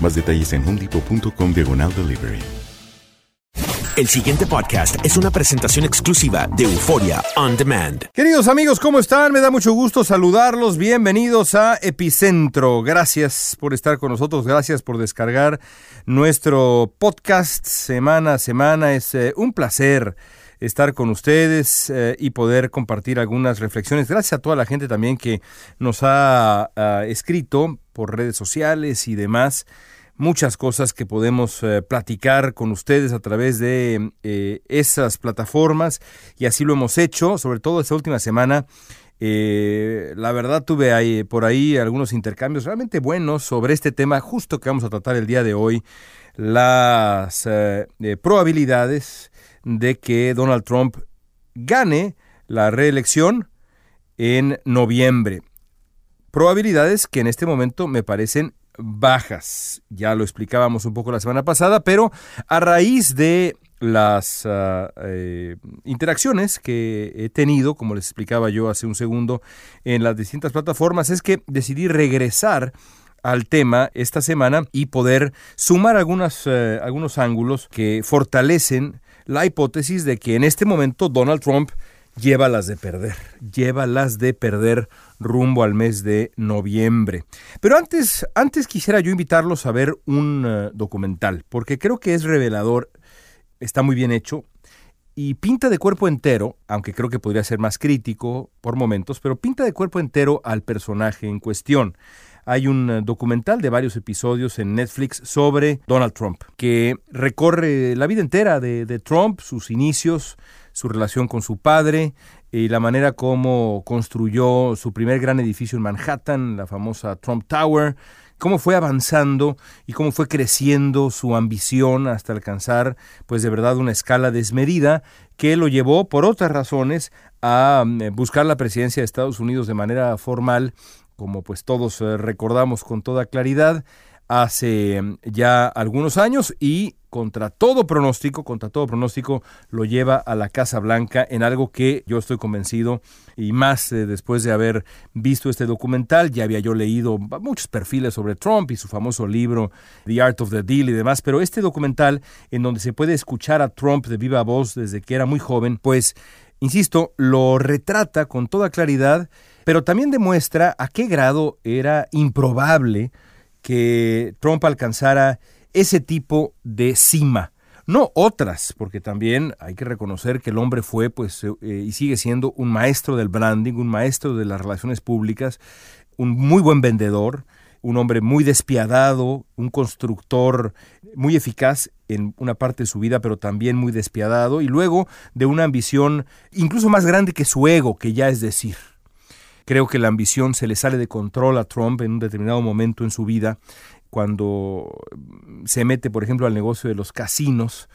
Más detalles en homedepot.com diagonal delivery. El siguiente podcast es una presentación exclusiva de Euforia On Demand. Queridos amigos, ¿cómo están? Me da mucho gusto saludarlos. Bienvenidos a Epicentro. Gracias por estar con nosotros. Gracias por descargar nuestro podcast semana a semana. Es eh, un placer estar con ustedes eh, y poder compartir algunas reflexiones. Gracias a toda la gente también que nos ha ah, escrito por redes sociales y demás muchas cosas que podemos eh, platicar con ustedes a través de eh, esas plataformas y así lo hemos hecho, sobre todo esta última semana. La verdad tuve por ahí algunos intercambios realmente buenos sobre este tema justo que vamos a tratar el día de hoy, las probabilidades de que Donald Trump gane la reelección en noviembre. Probabilidades que en este momento me parecen bajas. Ya lo explicábamos un poco la semana pasada, pero a raíz de las ah, eh, interacciones que he tenido, como les explicaba yo hace un segundo, en las distintas plataformas, es que decidí regresar al tema esta semana y poder sumar eh, algunos ángulos que fortalecen la hipótesis de que en este momento Donald Trump lleva las de perder, lleva las de perder rumbo al mes de noviembre. Pero antes, antes quisiera yo invitarlos a ver un eh, documental, porque creo que es revelador, está muy bien hecho y pinta de cuerpo entero, aunque creo que podría ser más crítico por momentos, pero pinta de cuerpo entero al personaje en cuestión. Hay un eh, documental de varios episodios en Netflix sobre Donald Trump, que recorre la vida entera de Trump, sus inicios, su relación con su padre y la manera como construyó su primer gran edificio en Manhattan, la famosa Trump Tower, cómo fue avanzando y cómo fue creciendo su ambición hasta alcanzar, pues de verdad, una escala desmedida que lo llevó, por otras razones, a mm, buscar la presidencia de Estados Unidos de manera formal, como pues todos eh, recordamos con toda claridad, hace mm, ya algunos años y contra todo pronóstico, contra todo pronóstico, lo lleva a la Casa Blanca en algo que yo estoy convencido y más eh, después de haber visto este documental, ya había yo leído muchos perfiles sobre Trump y su famoso libro The Art of the Deal y demás, pero este documental en donde se puede escuchar a Trump de viva voz desde que era muy joven, pues, insisto, lo retrata con toda claridad, pero también demuestra a qué grado era improbable que Trump alcanzara ese tipo de cima. No otras, porque también hay que reconocer que el hombre fue pues, eh, y sigue siendo un maestro del branding, un maestro de las relaciones públicas, un muy buen vendedor, un hombre muy despiadado, un constructor muy eficaz en una parte de su vida, pero también muy despiadado, y luego de una ambición incluso más grande que su ego, que ya es decir. Creo que la ambición se le sale de control a Trump en un determinado momento en su vida cuando se mete, por ejemplo, al negocio de los casinos,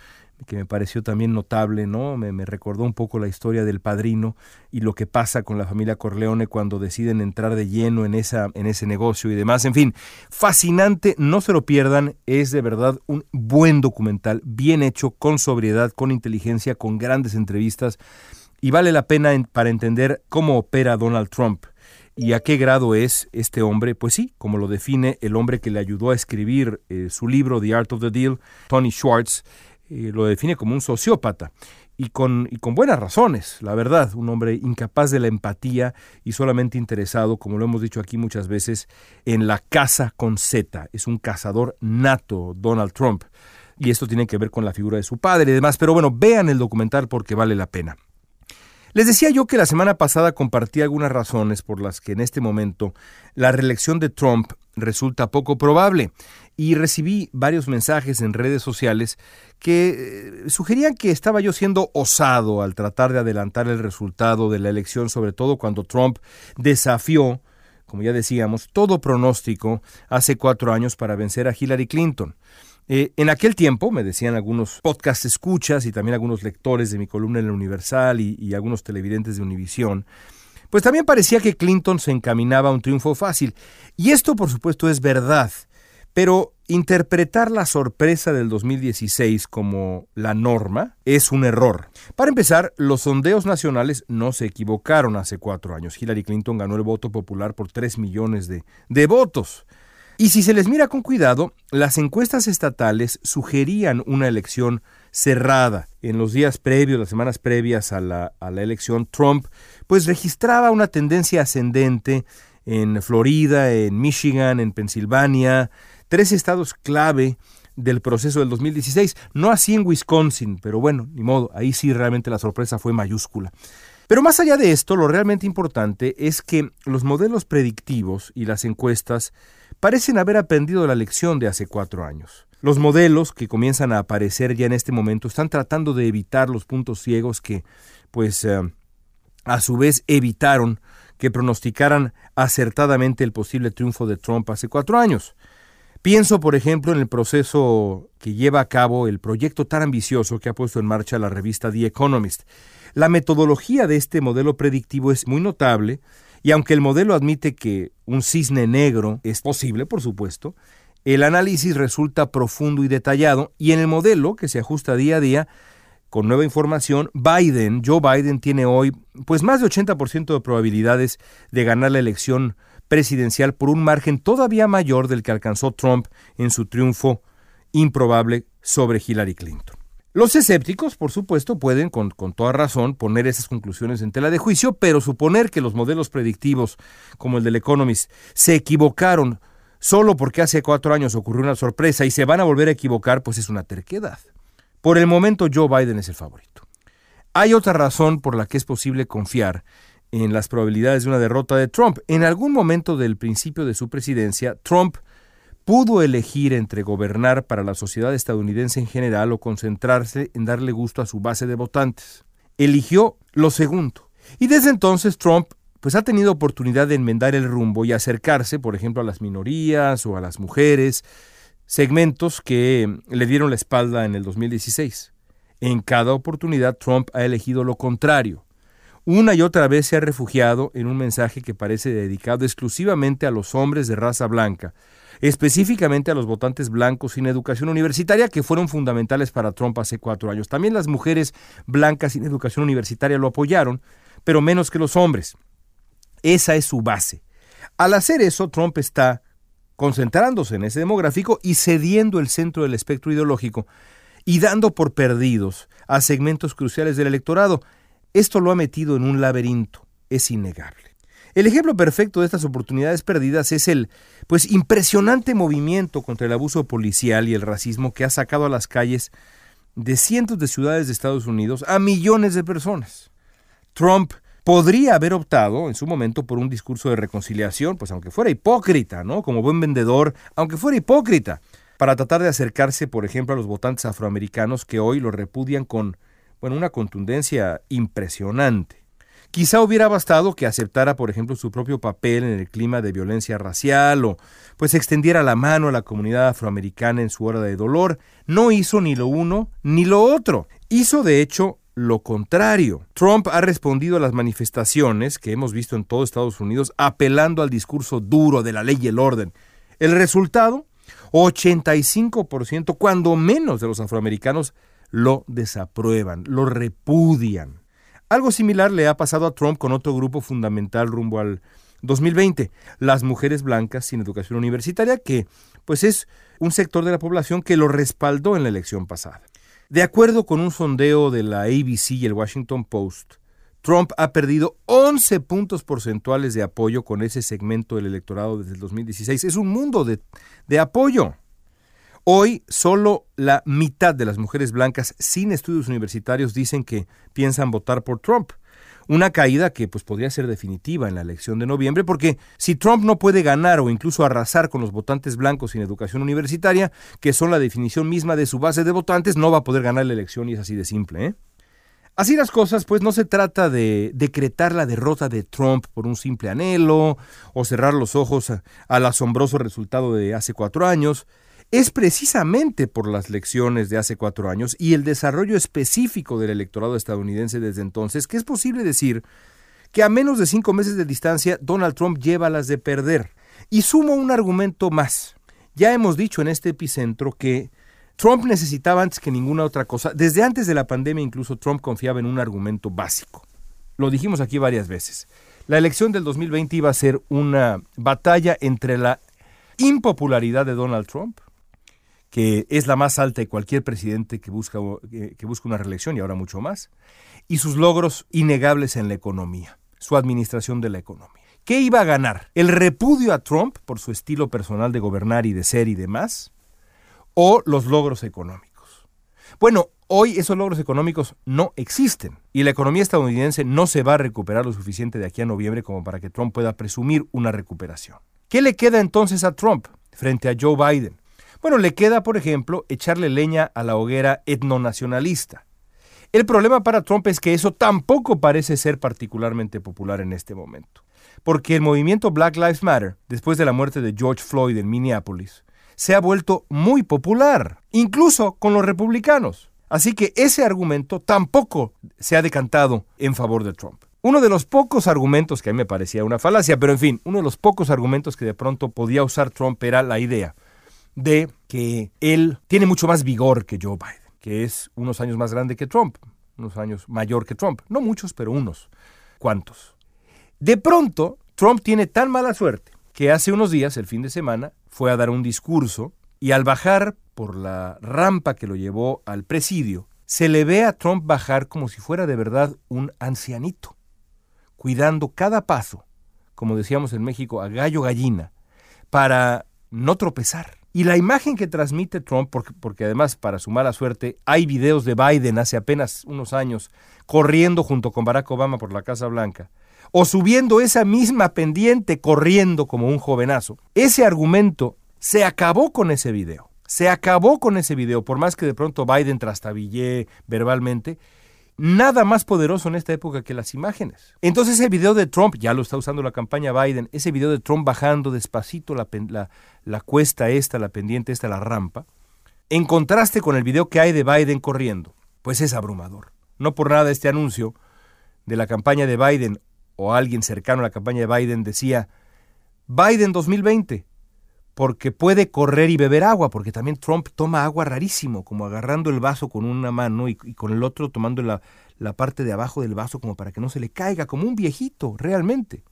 que me pareció también notable, ¿no? Me, me, recordó un poco la historia del padrino y lo que pasa con la familia Corleone cuando deciden entrar de lleno en, esa, en ese negocio y demás. En fin, fascinante, no se lo pierdan, es de verdad un buen documental, bien hecho, con sobriedad, con inteligencia, con grandes entrevistas y vale la pena para entender cómo opera Donald Trump. ¿Y a qué grado es este hombre? Pues sí, como lo define el hombre que le ayudó a escribir eh, su libro The Art of the Deal, Tony Schwartz, eh, lo define como un sociópata. Y con, y con buenas razones, la verdad, un hombre incapaz de la empatía y solamente interesado, como lo hemos dicho aquí muchas veces, en la caza con Z. Es un cazador nato, Donald Trump. Y esto tiene que ver con la figura de su padre y demás. Pero bueno, vean el documental porque vale la pena. Les decía yo que la semana pasada compartí algunas razones por las que en este momento la reelección de Trump resulta poco probable y recibí varios mensajes en redes sociales que eh, sugerían que estaba yo siendo osado al tratar de adelantar el resultado de la elección, sobre todo cuando Trump desafió, como ya decíamos, todo pronóstico hace cuatro años para vencer a Hillary Clinton. Eh, en aquel tiempo, me decían algunos podcast escuchas y también algunos lectores de mi columna en el Universal y, algunos televidentes de Univisión, pues también parecía que Clinton se encaminaba a un triunfo fácil. Y esto, por supuesto, es verdad. Pero interpretar la sorpresa del 2016 como la norma es un error. Para empezar, los sondeos nacionales no se equivocaron hace cuatro años. Hillary Clinton ganó el voto popular por tres millones de, de votos. Y si se les mira con cuidado, las encuestas estatales sugerían una elección cerrada. En los días previos, las semanas previas a la, a la elección, Trump pues registraba una tendencia ascendente en Florida, en Michigan, en Pensilvania, tres estados clave del proceso del 2016. No así en Wisconsin, pero bueno, ni modo, ahí sí realmente la sorpresa fue mayúscula. Pero más allá de esto, lo realmente importante es que los modelos predictivos y las encuestas parecen haber aprendido la lección de hace cuatro años. Los modelos que comienzan a aparecer ya en este momento están tratando de evitar los puntos ciegos que, pues, eh, a su vez evitaron que pronosticaran acertadamente el posible triunfo de Trump hace cuatro años. Pienso, por ejemplo, en el proceso que lleva a cabo el proyecto tan ambicioso que ha puesto en marcha la revista The Economist. La metodología de este modelo predictivo es muy notable y aunque el modelo admite que un cisne negro es posible, por supuesto, el análisis resulta profundo y detallado y en el modelo, que se ajusta día a día, con nueva información, Biden, Joe Biden tiene hoy pues más de 80% de probabilidades de ganar la elección presidencial por un margen todavía mayor del que alcanzó Trump en su triunfo improbable sobre Hillary Clinton. Los escépticos, por supuesto, pueden con, con, toda razón poner esas conclusiones en tela de juicio, pero suponer que los modelos predictivos, como el del Economist, se equivocaron solo porque hace cuatro años ocurrió una sorpresa y se van a volver a equivocar, pues es una terquedad. Por el momento Joe Biden es el favorito. Hay otra razón por la que es posible confiar en las probabilidades de una derrota de Trump. En algún momento del principio de su presidencia, Trump pudo elegir entre gobernar para la sociedad estadounidense en general o concentrarse en darle gusto a su base de votantes. Eligió lo segundo. Y desde entonces Trump pues ha tenido oportunidad de enmendar el rumbo y acercarse, por ejemplo, a las minorías o a las mujeres, segmentos que le dieron la espalda en el 2016. En cada oportunidad Trump ha elegido lo contrario. Una y otra vez se ha refugiado en un mensaje que parece dedicado exclusivamente a los hombres de raza blanca, específicamente a los votantes blancos sin educación universitaria, que fueron fundamentales para Trump hace cuatro años. También las mujeres blancas sin educación universitaria lo apoyaron, pero menos que los hombres. Esa es su base. Al hacer eso, Trump está concentrándose en ese demográfico y cediendo el centro del espectro ideológico y dando por perdidos a segmentos cruciales del electorado. Esto lo ha metido en un laberinto, es innegable. El ejemplo perfecto de estas oportunidades perdidas es el pues impresionante movimiento contra el abuso policial y el racismo que ha sacado a las calles de cientos de ciudades de Estados Unidos a millones de personas. Trump podría haber optado en su momento por un discurso de reconciliación, pues aunque fuera hipócrita, ¿no? Como buen vendedor, aunque fuera hipócrita, para tratar de acercarse, por ejemplo, a los votantes afroamericanos que hoy lo repudian con, bueno, una contundencia impresionante. Quizá hubiera bastado que aceptara, por ejemplo, su propio papel en el clima de violencia racial o pues extendiera la mano a la comunidad afroamericana en su hora de dolor. No hizo ni lo uno ni lo otro. Hizo, de hecho, lo contrario. Trump ha respondido a las manifestaciones que hemos visto en todo Estados Unidos apelando al discurso duro de la ley y el orden. El resultado, 85%, cuando menos de los afroamericanos, lo desaprueban, lo repudian. Algo similar le ha pasado a Trump con otro grupo fundamental rumbo al 2020, las mujeres blancas sin educación universitaria, que pues es un sector de la población que lo respaldó en la elección pasada. De acuerdo con un sondeo de la ABC y el Washington Post, Trump ha perdido 11 puntos porcentuales de apoyo con ese segmento del electorado desde el 2016. Es un mundo de, de apoyo. Hoy solo la mitad de las mujeres blancas sin estudios universitarios dicen que piensan votar por Trump. Una caída que pues podría ser definitiva en la elección de noviembre porque si Trump no puede ganar o incluso arrasar con los votantes blancos sin educación universitaria, que son la definición misma de su base de votantes, no va a poder ganar la elección y es así de simple. ¿eh? Así las cosas, pues no se trata de decretar la derrota de Trump por un simple anhelo o cerrar los ojos al asombroso resultado de hace cuatro años es precisamente por las lecciones de hace cuatro años y el desarrollo específico del electorado estadounidense desde entonces que es posible decir que a menos de cinco meses de distancia Donald Trump lleva las de perder. Y sumo un argumento más. Ya hemos dicho en este epicentro que Trump necesitaba antes que ninguna otra cosa, desde antes de la pandemia incluso Trump confiaba en un argumento básico. Lo dijimos aquí varias veces. La elección del 2020 iba a ser una batalla entre la impopularidad de Donald Trump que es la más alta de cualquier presidente que busca, que busca una reelección y ahora mucho más, y sus logros innegables en la economía, su administración de la economía. ¿Qué iba a ganar? ¿El repudio a Trump por su estilo personal de gobernar y de ser y demás? ¿O los logros económicos? Bueno, hoy esos logros económicos no existen y la economía estadounidense no se va a recuperar lo suficiente de aquí a noviembre como para que Trump pueda presumir una recuperación. ¿Qué le queda entonces a Trump frente a Joe Biden? Bueno, le queda, por ejemplo, echarle leña a la hoguera etnonacionalista. El problema para Trump es que eso tampoco parece ser particularmente popular en este momento, porque el movimiento Black Lives Matter, después de la muerte de George Floyd en Minneapolis, se ha vuelto muy popular, incluso con los republicanos. Así que ese argumento tampoco se ha decantado en favor de Trump. Uno de los pocos argumentos que a mí me parecía una falacia, pero en fin, uno de los pocos argumentos que de pronto podía usar Trump era la idea de que él tiene mucho más vigor que Joe Biden, que es unos años más grande que Trump, unos años mayor que Trump. No muchos, pero unos. ¿Cuántos? De pronto, Trump tiene tan mala suerte que hace unos días, el fin de semana, fue a dar un discurso y al bajar por la rampa que lo llevó al presidio, se le ve a Trump bajar como si fuera de verdad un ancianito, cuidando cada paso, como decíamos en México, a gallo gallina, para no tropezar. Y la imagen que transmite Trump, porque, además, para su mala suerte, hay videos de Biden hace apenas unos años corriendo junto con Barack Obama por la Casa Blanca, o subiendo esa misma pendiente corriendo como un jovenazo. Ese argumento se acabó con ese video. Se acabó con ese video, por más que de pronto Biden trastabillé verbalmente, nada más poderoso en esta época que las imágenes. Entonces ese video de Trump, ya lo está usando la campaña Biden, ese video de Trump bajando despacito la, la, cuesta esta, la pendiente esta, la rampa, en contraste con el video que hay de Biden corriendo, pues es abrumador. No por nada este anuncio de la campaña de Biden o alguien cercano a la campaña de Biden decía, Biden 2020, porque puede correr y beber agua, porque también Trump toma agua rarísimo, como agarrando el vaso con una mano y, con el otro tomando la, la parte de abajo del vaso como para que no se le caiga, como un viejito, realmente.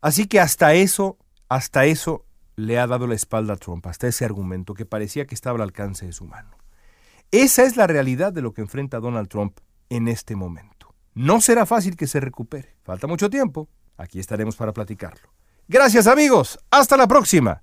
Así que hasta eso, hasta eso le ha dado la espalda a Trump, hasta ese argumento que parecía que estaba al alcance de su mano. Esa es la realidad de lo que enfrenta Donald Trump en este momento. No será fácil que se recupere. Falta mucho tiempo. Aquí estaremos para platicarlo. Gracias amigos. Hasta la próxima